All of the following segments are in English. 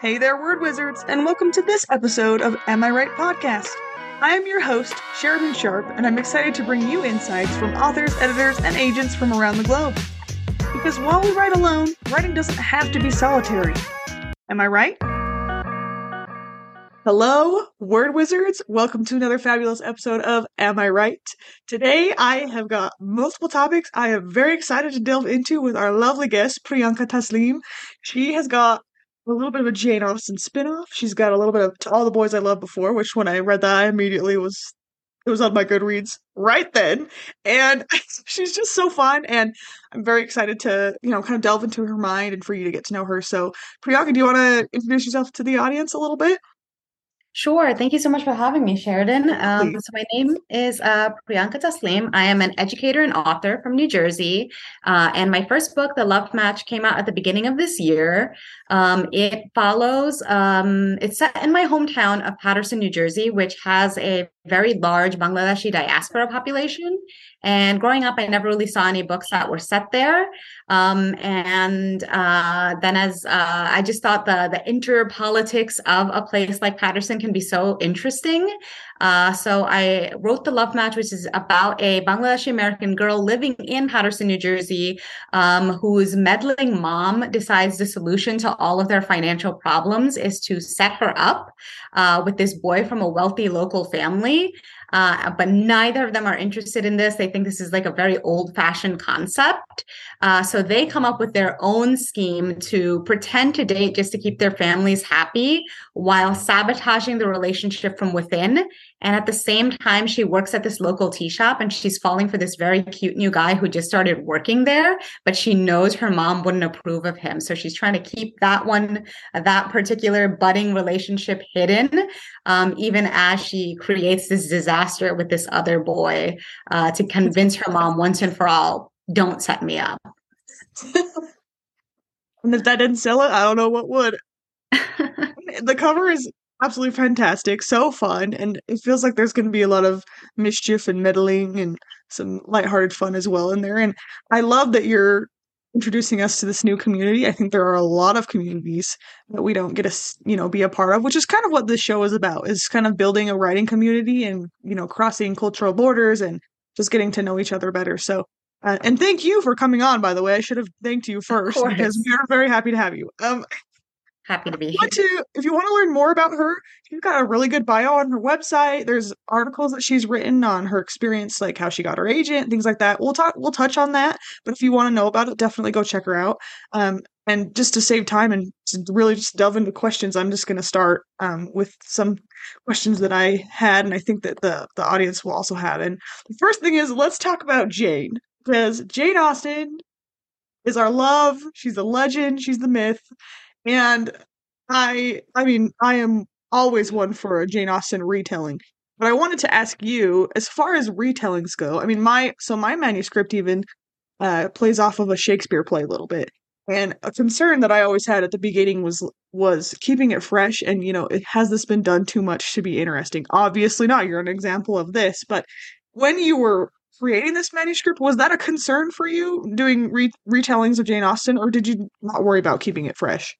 Hey there, word wizards, and welcome to this episode of Am I Write podcast. I am your host, Sheridan Sharp, and I'm excited to bring you insights from authors, editors, and agents from around the globe. Because while we write alone, writing doesn't have to be solitary. Am I right? Hello, word wizards. Welcome to another fabulous episode of Am I Write? Today, I have got multiple topics I am very excited to delve into with our lovely guest, Priyanka Taslim. She has got a little bit of a Jane Austen spinoff. She's got a little bit of All the Boys I Loved Before, which when I read that, I immediately was it was on my Goodreads right then. And she's just so fun. And I'm very excited to, you know, kind of delve into her mind and for you to get to know her. So, Priyanka, do you want to introduce yourself to the audience a little bit? Sure. Thank you so much for having me, Sheridan. Um, so my name is uh, Priyanka Taslim. I am an educator and author from New Jersey. Uh, and my first book, The Love Match, came out at the beginning of this year. Um, it follows, um, it's set in my hometown of Paterson, New Jersey, which has a very large Bangladeshi diaspora population. And growing up, I never really saw any books that were set there. Um, and uh, then, as uh, I just thought the the inter politics of a place like Paterson can be so interesting. Uh, so I wrote The Love Match, which is about a Bangladeshi American girl living in Paterson, New Jersey, um, whose meddling mom decides the solution to all of their financial problems is to set her up uh, with this boy from a wealthy local family. Uh, but neither of them are interested in this. They think this is like a very old fashioned concept. Uh, so they come up with their own scheme to pretend to date just to keep their families happy while sabotaging the relationship from within. And at the same time, she works at this local tea shop and she's falling for this very cute new guy who just started working there, but she knows her mom wouldn't approve of him. So she's trying to keep that one, that particular budding relationship hidden, um, even as she creates this disaster with this other boy uh, to convince her mom once and for all don't set me up. and if that didn't sell it, I don't know what would. the cover is absolutely fantastic, so fun, and it feels like there's going to be a lot of mischief and meddling and some lighthearted fun as well in there. And I love that you're introducing us to this new community. I think there are a lot of communities that we don't get to, you know, be a part of, which is kind of what this show is about. Is kind of building a writing community and you know crossing cultural borders and just getting to know each other better. So. Uh, and thank you for coming on. By the way, I should have thanked you first because we are very happy to have you. Um, happy to be here. To, if you want to learn more about her, she's got a really good bio on her website. There's articles that she's written on her experience, like how she got her agent, things like that. We'll talk. We'll touch on that. But if you want to know about it, definitely go check her out. Um, and just to save time and to really just delve into questions, I'm just going to start um, with some questions that I had, and I think that the the audience will also have. And the first thing is, let's talk about Jane because Jane Austen is our love. She's the legend. She's the myth. And I I mean, I am always one for a Jane Austen retelling. But I wanted to ask you, as far as retellings go, I mean my so my manuscript even uh, plays off of a Shakespeare play a little bit. And a concern that I always had at the beginning was was keeping it fresh and you know, it has this been done too much to be interesting? Obviously not. You're an example of this, but when you were creating this manuscript, was that a concern for you doing re- retellings of Jane Austen or did you not worry about keeping it fresh?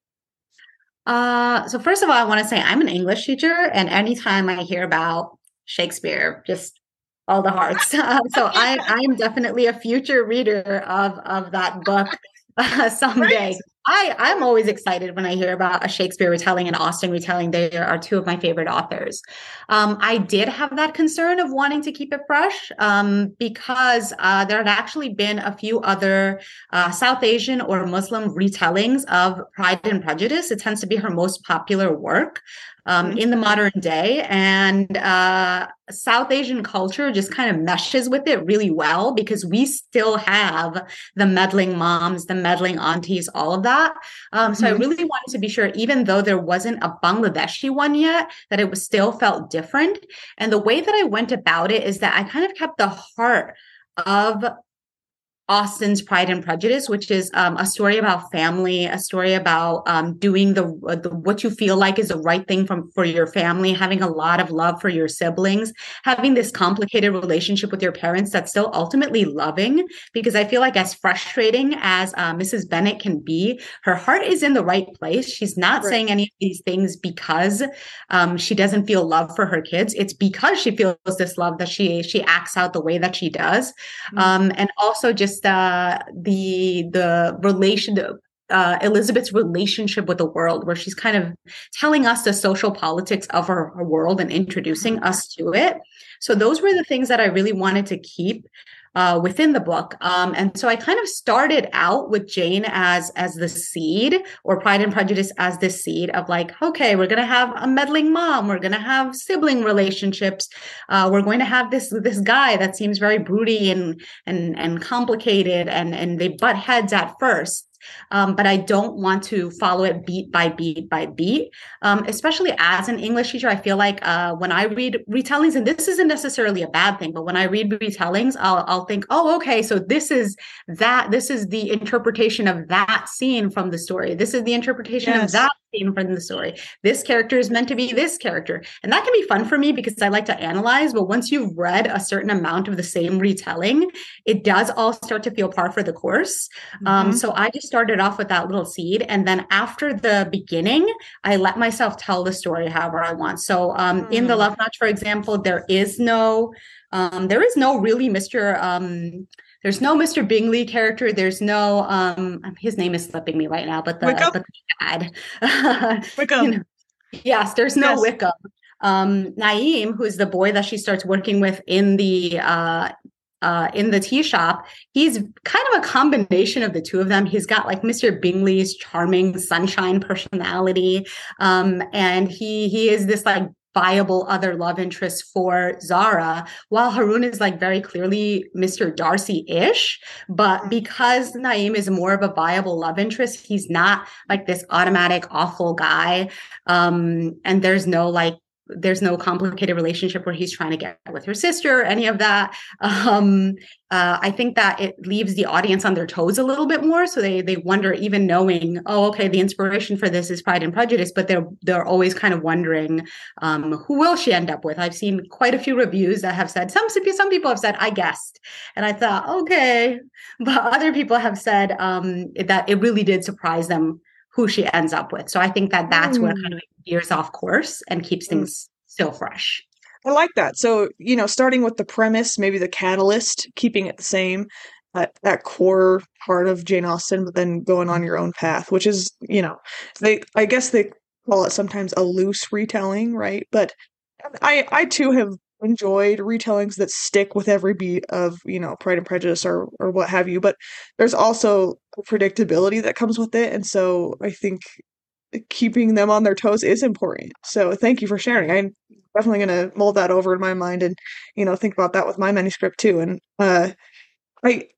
Uh, so first of all, I want to say I'm an English teacher, and anytime I hear about Shakespeare, just all the hearts. Uh, so I, I'm definitely a future reader of of that book uh, someday. Right. I, I'm always excited when I hear about a Shakespeare retelling and Austen retelling. They are two of my favorite authors. Um, I did have that concern of wanting to keep it fresh um, because uh, there had actually been a few other uh, South Asian or Muslim retellings of Pride and Prejudice. It tends to be her most popular work um, mm-hmm. in the modern day. And uh, South Asian culture just kind of meshes with it really well because we still have the meddling moms, the meddling aunties, all of that. Um, so mm-hmm. I really wanted to be sure, even though there wasn't a Bangladeshi one yet, that it was still felt different. And the way that I went about it is that I kind of kept the heart of Austen's Pride and Prejudice, which is um, a story about family, a story about um, doing the, uh, the, what you feel like is the right thing from for your family, having a lot of love for your siblings, having this complicated relationship with your parents that's still ultimately loving. Because I feel like as frustrating as uh, Mrs. Bennet can be, her heart is in the right place. She's not right. saying any of these things because um, she doesn't feel love for her kids. It's because she feels this love that she she acts out the way that she does, mm-hmm. Um, and also just just uh, the the relation uh, Elizabeth's relationship with the world, where she's kind of telling us the social politics of her, world and introducing us to it. So those were the things that I really wanted to keep uh, within the book. Um, and so I kind of started out with Jane as as the seed, or Pride and Prejudice as the seed of like, okay, we're gonna have a meddling mom, we're gonna have sibling relationships, uh, we're going to have this this guy that seems very broody and and and complicated, and and they butt heads at first um, but I don't want to follow it beat by beat by beat. Um, especially as an English teacher, I feel like uh, when I read retellings, and this isn't necessarily a bad thing, but when I read retellings, I'll, I'll think, oh, okay, so this is that, this is the interpretation of that scene from the story. This is the interpretation yes. of that from the story. This character is meant to be this character. And that can be fun for me because I like to analyze. But once you've read a certain amount of the same retelling, it does all start to feel par for the course. Um, mm-hmm. Um, so I just started off with that little seed. And then after the beginning, I let myself tell the story however I want. So um, mm-hmm. in the mm. Love Match, for example, there is no um, there is no really Mr. Um, there's no Mr. Bingley character. There's no um his name is slipping me right now, but the Wickham. but the dad. Wickham. you know, yes, there's no yes. Wickham. Um Naeem, who's the boy that she starts working with in the uh uh, in the tea shop, he's kind of a combination of the two of them. He's got like Mr. Bingley's charming sunshine personality, um, and he he is this like viable other love interest for Zara, while Harun is like very clearly Mr. Darcy ish. But mm-hmm. because Naeem is more of a viable love interest, he's not like this automatic awful guy. Um, and there's no like there's no complicated relationship where he's trying to get with her sister or any of that. Um, uh, i think that it leaves the audience on their toes a little bit more. So they they wonder even knowing oh okay the inspiration for this is pride and prejudice but they're they're always kind of wondering um, who will she end up with? I've seen quite a few reviews that have said some some people have said i guessed. And i thought okay. But other people have said um, that it really did surprise them who she ends up with. So I think that that's mm. where kind of veers off course and keeps mm. things still fresh. I like that. So, you know, starting with the premise, maybe the catalyst, keeping it the same, that, that core part of Jane Austen, but then going on your own path, which is, you know, they, I guess they call it sometimes a loose retelling, right? But I, I too have enjoyed retellings that stick with every beat of you know pride and prejudice or or what have you but there's also predictability that comes with it and so i think keeping them on their toes is important. So thank you for sharing. I'm definitely going to mold that over in my mind and you know think about that with my manuscript too and uh i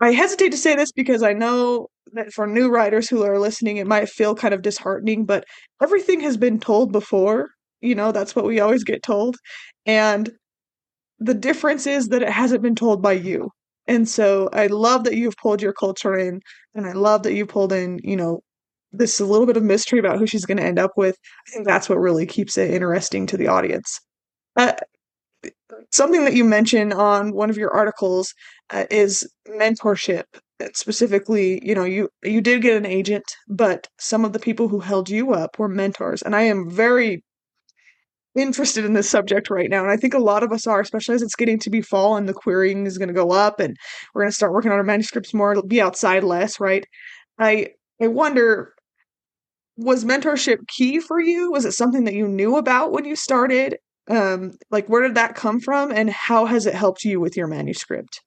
i hesitate to say this because i know that for new writers who are listening it might feel kind of disheartening but everything has been told before you know, that's what we always get told. And the difference is that it hasn't been told by you. And so I love that you've pulled your culture in, and I love that you pulled in, you know, this little bit of mystery about who she's going to end up with. I think that's what really keeps it interesting to the audience. Uh, something that you mentioned on one of your articles uh, is mentorship. Specifically, you know, you you did get an agent, but some of the people who held you up were mentors, and I am very interested in this subject right now. And I think a lot of us are, especially as it's getting to be fall and the querying is going to go up and we're going to start working on our manuscripts more. Be outside less, right? I I wonder was mentorship key for you? Was it something that you knew about when you started? Um, like where did that come from and how has it helped you with your manuscript?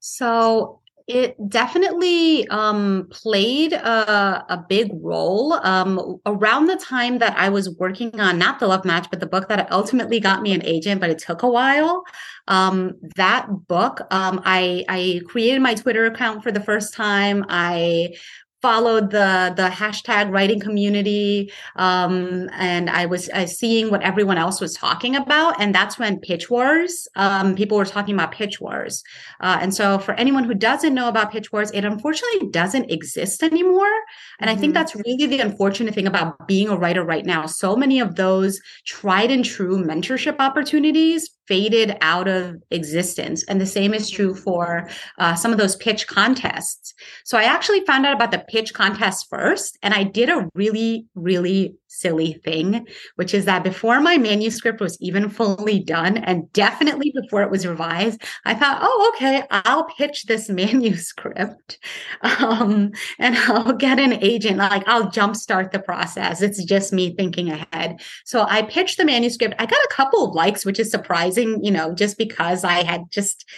So it definitely um, played a, a, big role um, around the time that I was working on not the love match, but the book that ultimately got me an agent, but it took a while. Um, that book, um, I, I created my Twitter account for the first time. I followed the the hashtag writing community um, and i was uh, seeing what everyone else was talking about and that's when pitch wars um, people were talking about pitch wars uh, and so for anyone who doesn't know about pitch wars it unfortunately doesn't exist anymore and mm-hmm. i think mm-hmm. that's really the unfortunate thing about being a writer right now so many of those tried and true mentorship opportunities faded out of existence. And the same is true for uh, some of those pitch contests. So I actually found out about the pitch contest first, and I did a really, really silly thing, which is that before my manuscript was even fully done, and definitely before it was revised, I thought, oh, okay, I'll pitch this manuscript um, and I'll get an agent. Like, I'll jumpstart the process. It's just me thinking ahead. So I pitched the manuscript. I got a couple of likes, which is surprising, you know, just because I had just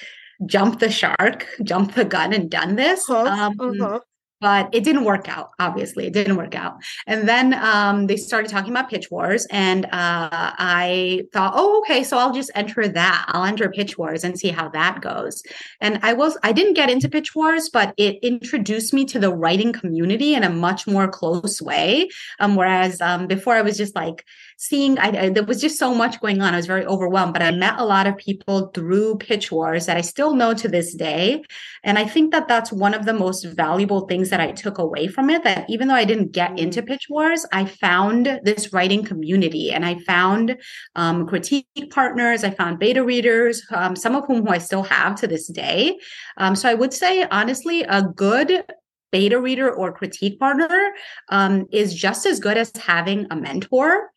jumped the shark, jumped the gun, and done this. Uh-huh, um, uh-huh but it didn't work out obviously it didn't work out and then um, they started talking about pitch wars and uh, i thought oh okay so i'll just enter that i'll enter pitch wars and see how that goes and i was i didn't get into pitch wars but it introduced me to the writing community in a much more close way um, whereas um, before i was just like seeing I, I, there was just so much going on. I was very overwhelmed but i met a lot of people through pitch wars that i still know to this day. And i think that that's one of the most valuable things that i took away from it that even though i didn't get into mm. pitch wars i found this writing community. And i found um, critique partners i found beta readers um, some of whom who i still have to this day. Um, so i would say honestly a good beta reader or critique partner um, is just as good as having a mentor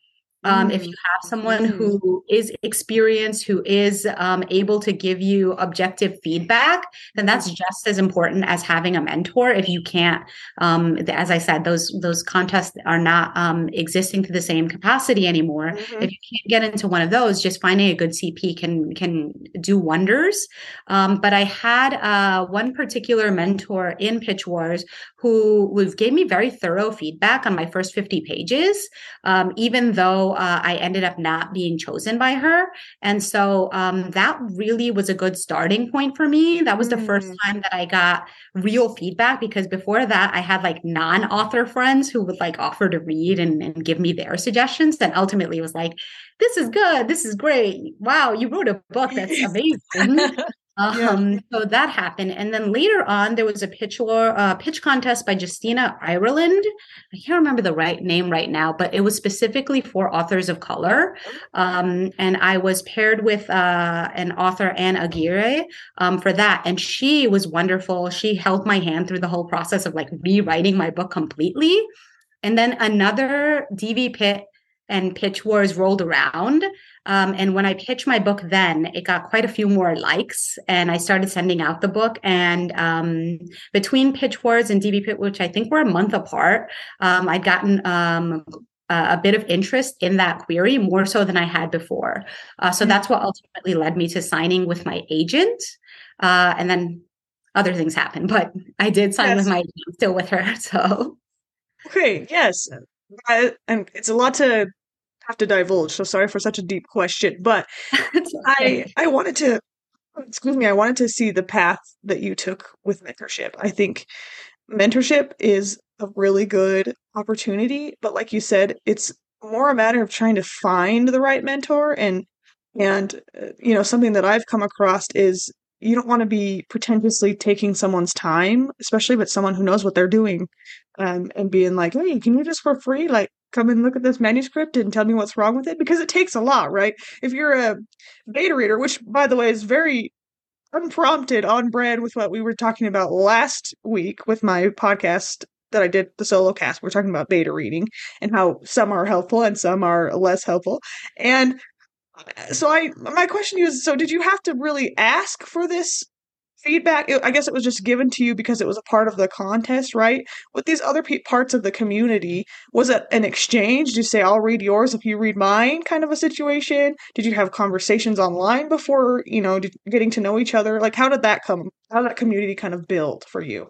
um, if you have someone mm-hmm. who is experienced, who is um, able to give you objective feedback, then that's just as important as having a mentor. If you can't, um, as I said, those those contests are not um, existing to the same capacity anymore. Mm-hmm. If you can't get into one of those, just finding a good CP can can do wonders. Um, but I had uh, one particular mentor in Pitch Wars who gave me very thorough feedback on my first 50 pages, um, even though uh, I ended up not being chosen by her. And so um, that really was a good starting point for me. That was the mm. first time that I got real feedback because before that, I had like non author friends who would like offer to read and, and give me their suggestions. And ultimately was like, this is good. This is great. Wow, you wrote a book that's amazing. Um, yeah. So that happened, and then later on, there was a pitch war, uh, pitch contest by Justina Ireland. I can't remember the right name right now, but it was specifically for authors of color. Um, and I was paired with uh, an author, Ann Aguirre, um, for that, and she was wonderful. She held my hand through the whole process of like rewriting my book completely. And then another DV Pit and pitch wars rolled around um, and when I pitched my book, then it got quite a few more likes, and I started sending out the book. And um, between Pitch Wars and DV Pit, which I think were a month apart, um, I'd gotten um, a bit of interest in that query more so than I had before. Uh, so mm-hmm. that's what ultimately led me to signing with my agent. Uh, and then other things happened, but I did sign yes. with my agent, still with her. So, okay, yes. I, and it's a lot to have to divulge. So sorry for such a deep question, but okay. I I wanted to excuse me, I wanted to see the path that you took with mentorship. I think mentorship is a really good opportunity, but like you said, it's more a matter of trying to find the right mentor and and uh, you know something that I've come across is you don't want to be pretentiously taking someone's time, especially with someone who knows what they're doing, um, and being like, "Hey, can you just for free like come and look at this manuscript and tell me what's wrong with it because it takes a lot, right? If you're a beta reader, which by the way is very unprompted on brand with what we were talking about last week with my podcast that I did the solo cast. We're talking about beta reading and how some are helpful and some are less helpful. And uh, so I my question is so did you have to really ask for this feedback i guess it was just given to you because it was a part of the contest right? With these other pe- parts of the community was it an exchange? Did you say i'll read yours if you read mine kind of a situation? Did you have conversations online before you know getting to know each other? Like how did that come how did that community kind of build for you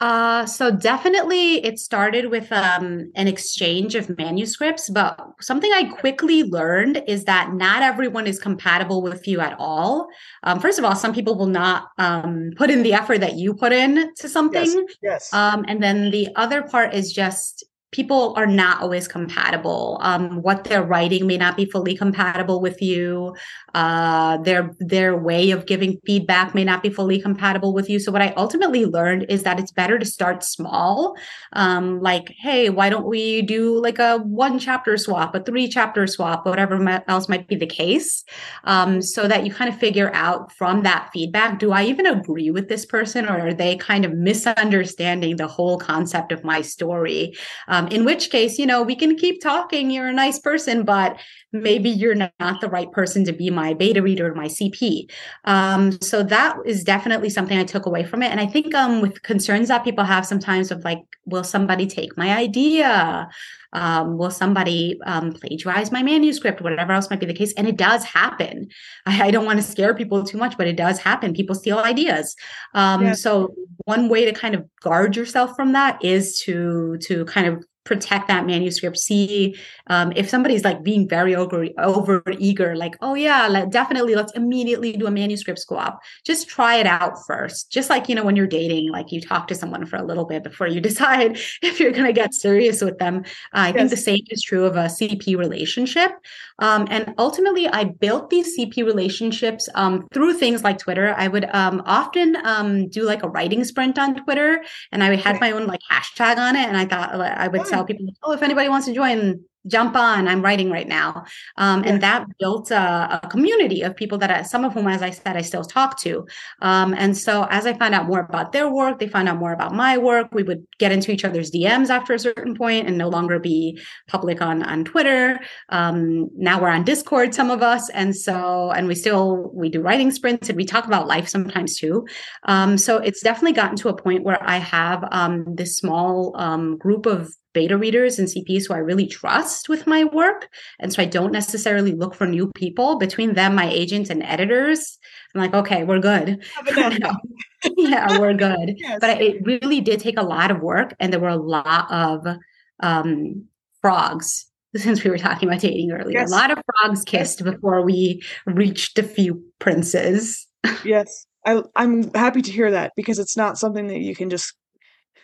Uh, so definitely it started with um, an exchange of manuscripts, but something I quickly learned is that not everyone is compatible with you at all. Um, first of all, some people will not um, put in the effort that you put in to something. Yes. yes. Um, and then the other part is just people are not always compatible. Um, what they're writing may not be fully compatible with you. Uh, their their way of giving feedback may not be fully compatible with you. So what I ultimately learned is that it's better to start small. Um, like, hey, why don't we do like a one chapter swap, a three chapter swap, whatever else might be the case, um, so that you kind of figure out from that feedback, do I even agree with this person, or are they kind of misunderstanding the whole concept of my story? Um, in which case, you know, we can keep talking. You're a nice person, but maybe you're not the right person to be my beta reader or my CP. Um, so that is definitely something I took away from it. And I think um, with concerns that people have sometimes of like, will somebody take my idea? Um, will somebody um, plagiarize my manuscript, whatever else might be the case? And it does happen. I, I don't want to scare people too much, but it does happen. People steal ideas. Um, yeah. So one way to kind of guard yourself from that is to to kind of protect that manuscript see um, if somebody's like being very over, over eager like oh yeah let, definitely let's immediately do a manuscript swap. Just try it out first. Just like you know when you're dating like you talk to someone for a little bit before you decide if you're going to get serious with them. Uh, i yes. think the same is true of a cp relationship. Um, and ultimately i built these cp relationships um, through things like twitter. I would um, often um, do like a writing sprint on twitter and i had my own like hashtag on it and i thought i would tell people, oh, if anybody wants to join, jump on. I'm writing right now. Um, yeah. and that built a, a, community of people that I, some of whom as i said i still talk to. Um, and so as i found out more about their work they found out more about my work we would get into each other's dms after a certain point and no longer be public on on twitter. Um, now we're on discord some of us and so and we still we do writing sprints and we talk about life sometimes too. Um, so it's definitely gotten to a point where i have um, this small um, group of beta readers and CPs who I really trust with my work. And so I don't necessarily look for new people between them, my agents and editors. I'm like, okay, we're good. yeah, we're good. Yes. But it really did take a lot of work. And there were a lot of um, frogs since we were talking about dating earlier. Yes. A lot of frogs kissed yes. before we reached a few princes. yes. I, I'm happy to hear that because it's not something that you can just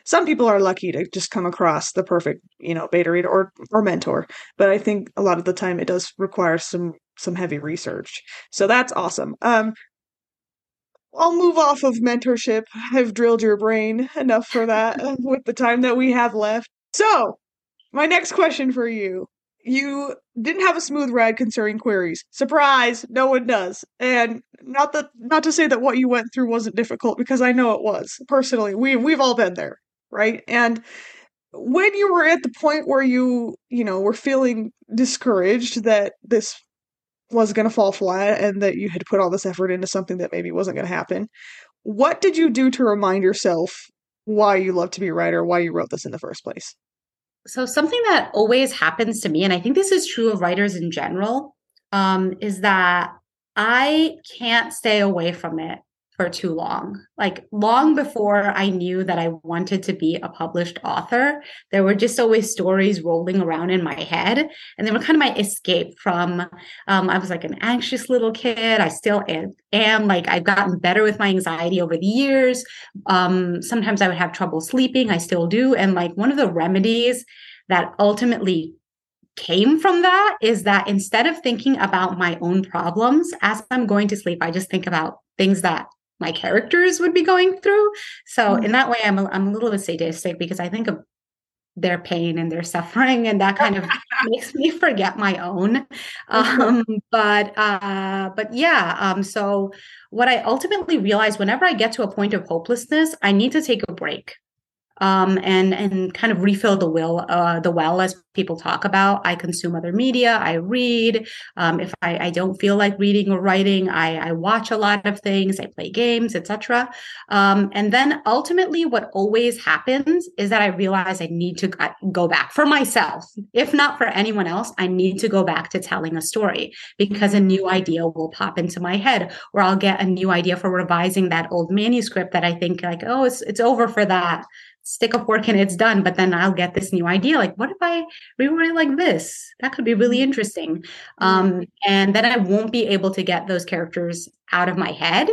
some people are lucky to just come across the perfect, you know, beta reader or or mentor. But I think a lot of the time it does require some some heavy research. So that's awesome. Um I'll move off of mentorship. I've drilled your brain enough for that with the time that we have left. So, my next question for you. You didn't have a smooth ride concerning queries. Surprise, no one does. And not that not to say that what you went through wasn't difficult because I know it was. Personally, we we've all been there right? And when you were at the point where you, you know, were feeling discouraged that this was going to fall flat and that you had put all this effort into something that maybe wasn't going to happen, what did you do to remind yourself why you love to be a writer, why you wrote this in the first place? So, something that always happens to me, and I think this is true of writers in general, um, is that I can't stay away from it for too long. Like long before I knew that I wanted to be a published author, there were just always stories rolling around in my head. And they were kind of my escape from, um, I was like an anxious little kid. I still am, am. Like I've gotten better with my anxiety over the years. Um, sometimes I would have trouble sleeping. I still do. And like one of the remedies that ultimately came from that is that instead of thinking about my own problems as I'm going to sleep, I just think about things that my characters would be going through. So mm-hmm. in that way, I'm a, I'm a little bit sadistic because I think of their pain and their suffering, and that kind of makes me forget my own. Um, but uh, but yeah. Um, so what I ultimately realized whenever I get to a point of hopelessness, I need to take a break um, and and kind of refill the will uh, the well as people talk about. I consume other media. I read. Um, if I, I, don't feel like reading or writing, I, I watch a lot of things. I play games, etc. Um, and then ultimately, what always happens is that I realize I need to go back for myself. If not for anyone else, I need to go back to telling a story because a new idea will pop into my head, or I'll get a new idea for revising that old manuscript that I think like, oh, it's it's over for that stick a fork and it's done but then i'll get this new idea like what if i rewrite it like this that could be really mm-hmm. interesting um, mm-hmm. and then i won't be able to get those characters out of my head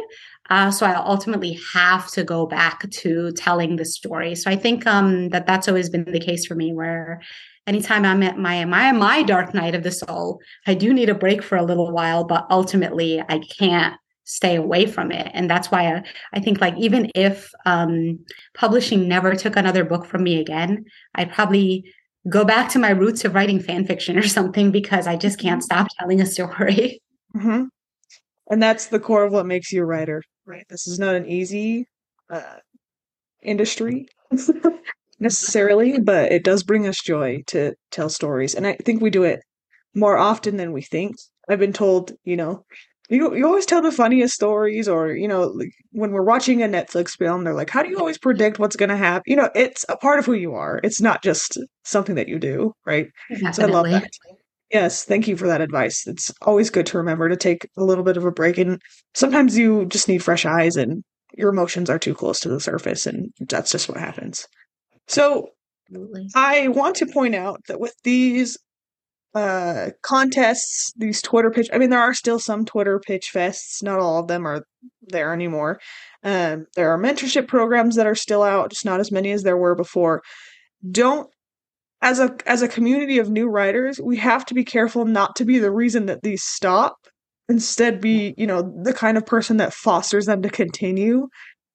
uh, so i ultimately have to go back to telling the story so i think um, that that's always been the case for me where anytime i'm at my my my dark night of the soul i do need a break for a little while but ultimately i can't stay away from it. And that's why i, I think like even if um, publishing never took another book from me again i'd probably go back to my roots of writing fan fiction or something because i just can't mm-hmm. stop telling a story. Mm-hmm. and that's the core of what makes you a writer right? This is not an easy uh, industry necessarily but it does bring us joy to tell stories. And i think we do it more often than we think. I've been told you know you you always tell the funniest stories or you know like when we're watching a netflix film they're like how do you always predict what's going to happen you know it's a part of who you are. It's not just something that you do right? Definitely. so i love that. Yes thank you for that advice. It's always good to remember to take a little bit of a break and sometimes you just need fresh eyes and your emotions are too close to the surface and that's just what happens. So Absolutely. i want to point out that with these uh contests these twitter pitch i mean there are still some twitter pitch fests not all of them are there anymore. Um there are mentorship programs that are still out just not as many as there were before. Don't as a as a community of new writers we have to be careful not to be the reason that these stop. Instead be you know the kind of person that fosters them to continue.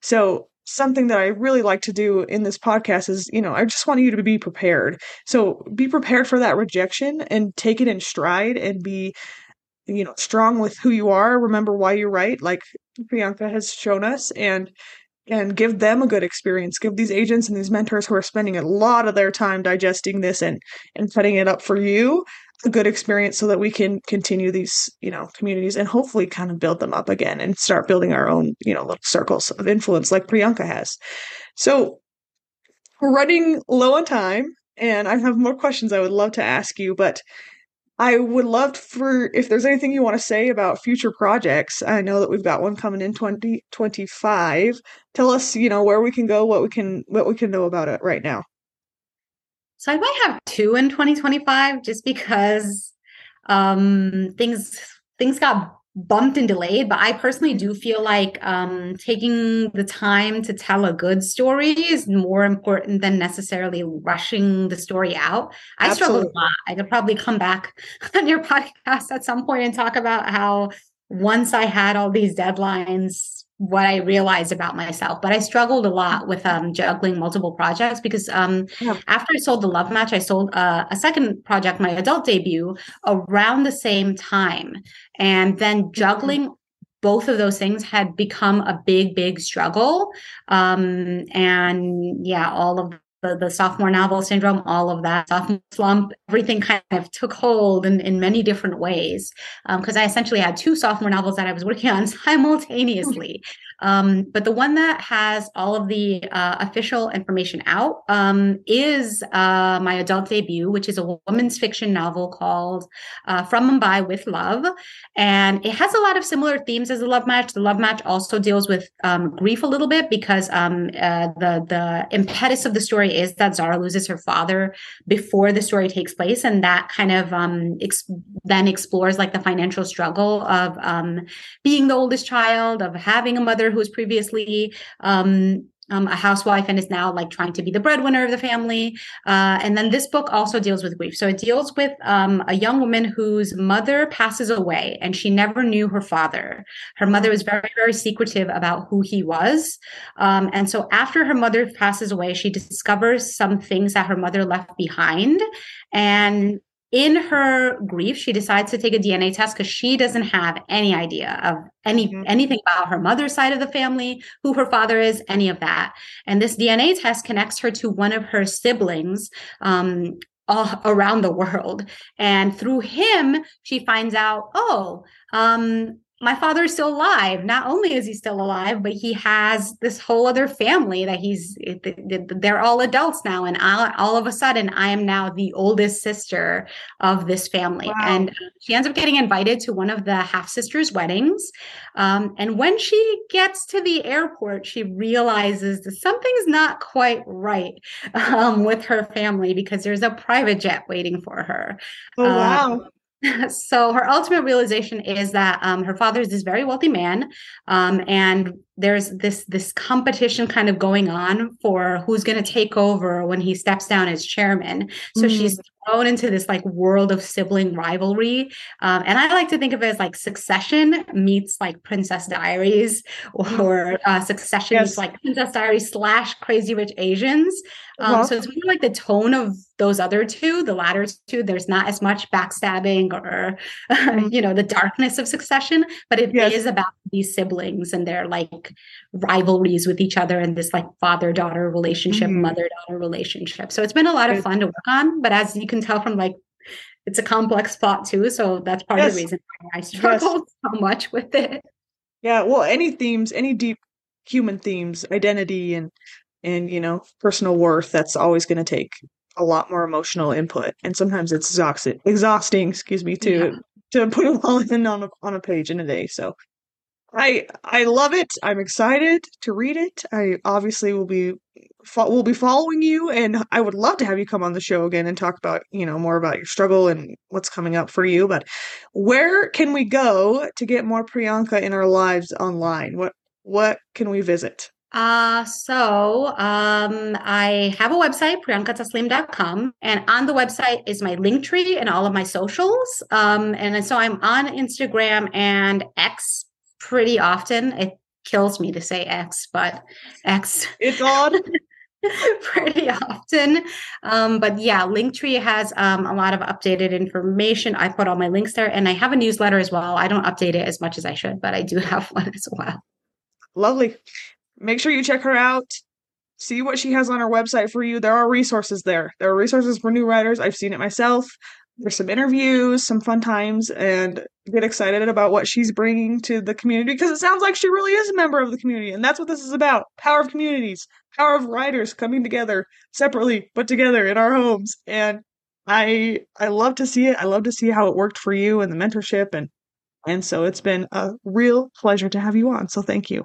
So something that I really like to do in this podcast is, you know, I just want you to be prepared. So be prepared for that rejection and take it in stride and be, you know, strong with who you are. Remember why you write, like Priyanka has shown us, and and give them a good experience. Give these agents and these mentors who are spending a lot of their time digesting this and and setting it up for you a good experience so that we can continue these you know communities and hopefully kind of build them up again and start building our own you know little circles of influence like priyanka has. So we're running low on time and i have more questions i would love to ask you but i would love for if there's anything you want to say about future projects. I know that we've got one coming in 2025 tell us you know where we can go what we can what we can know about it right now so I might have two in 2025 just because um, things things got bumped and delayed but i personally do feel like um, taking the time to tell a good story is more important than necessarily rushing the story out i Absolutely. struggle a lot i could probably come back on your podcast at some point and talk about how once i had all these deadlines what I realized about myself. But I struggled a lot with um, juggling multiple projects because um, yeah. after I sold the Love Match, I sold uh, a second project, my adult debut, around the same time. And then mm-hmm. juggling mm-hmm. both of those things had become a big, big struggle. Um, and yeah, all of the, the sophomore novel syndrome, all of that sophomore slump, everything kind of took hold in, in many different ways. Because um, I essentially had two sophomore novels that I was working on simultaneously. Um, but the one that has all of the uh, official information out um, is uh, my adult debut, which is a woman's fiction novel called uh, From Mumbai with Love. And it has a lot of similar themes as the Love Match. The Love Match also deals with um, grief a little bit because um, uh, the, the impetus of the story is that Zara loses her father before the story takes place. And that kind of um, ex- then explores like the financial struggle of um, being the oldest child, of having a mother mother who was previously um, um, a housewife and is now like trying to be the breadwinner of the family. Uh, and then this book also deals with grief. So it deals with um, a young woman whose mother passes away and she never knew her father. Her mother was very, very secretive about who he was. Um, and so after her mother passes away, she discovers some things that her mother left behind. And in her grief she decides to take a dna test because she doesn't have any idea of any mm-hmm. anything about her mother's side of the family who her father is any of that and this dna test connects her to one of her siblings um, all around the world and through him she finds out oh um, my father is still alive. Not only is he still alive, but he has this whole other family that he's, they're all adults now. And all, all of a sudden, I am now the oldest sister of this family. Wow. And she ends up getting invited to one of the half sisters' weddings. Um, and when she gets to the airport, she realizes that something's not quite right um, with her family because there's a private jet waiting for her. Oh, wow. Um, so her ultimate realization is that um, her father is this very wealthy man um, and there's this this competition kind of going on for who's going to take over when he steps down as chairman so mm. she's thrown into this like world of sibling rivalry um, and i like to think of it as like succession meets like princess diaries or uh, succession yes. meets like princess diaries slash crazy rich asians um, uh-huh. so it's more like the tone of those other two the latter two there's not as much backstabbing or mm. you know the darkness of succession but it yes. is about these siblings and their like rivalries with each other and this like father daughter relationship, mm-hmm. mother daughter relationship. So it's been a lot of fun to work on. But as you can tell from like, it's a complex plot too. So that's part yes. of the reason why I struggled yes. so much with it. Yeah. Well, any themes, any deep human themes, identity and, and, you know, personal worth, that's always going to take a lot more emotional input. And sometimes it's exhausting, exhausting, excuse me, to, yeah. to put it all in on a, on a page in a day. So I I love it. I'm excited to read it. I obviously will be fo- will be following you, and I would love to have you come on the show again and talk about you know more about your struggle and what's coming up for you. But where can we go to get more Priyanka in our lives online? What what can we visit? Uh, so um, I have a website, priyankataslim.com, and on the website is my link tree and all of my socials. Um, and so I'm on Instagram and X pretty often. It kills me to say X, but X. It's odd. pretty often. Um, but yeah, Linktree has um, a lot of updated information. I put all my links there and I have a newsletter as well. I don't update it as much as I should, but I do have one as well. Lovely. Make sure you check her out. See what she has on her website for you. There are resources there. There are resources for new writers. I've seen it myself there's some interviews, some fun times, and get excited about what she's bringing to the community because it sounds like she really is a member of the community, and that's what this is about: power of communities, power of writers coming together separately but together in our homes. And I I love to see it. I love to see how it worked for you and the mentorship, and and so it's been a real pleasure to have you on. So thank you.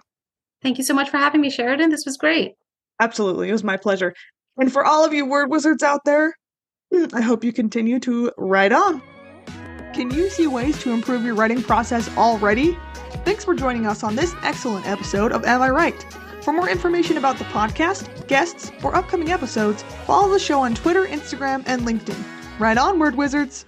Thank you so much for having me, Sheridan. This was great. Absolutely, it was my pleasure. And for all of you word wizards out there, I hope you continue to write on. Can you see ways to improve your writing process already? Thanks for joining us on this excellent episode of Am I Write? For more information about the podcast, guests, or upcoming episodes, follow the show on Twitter, Instagram, and LinkedIn. Right on, Word Wizards!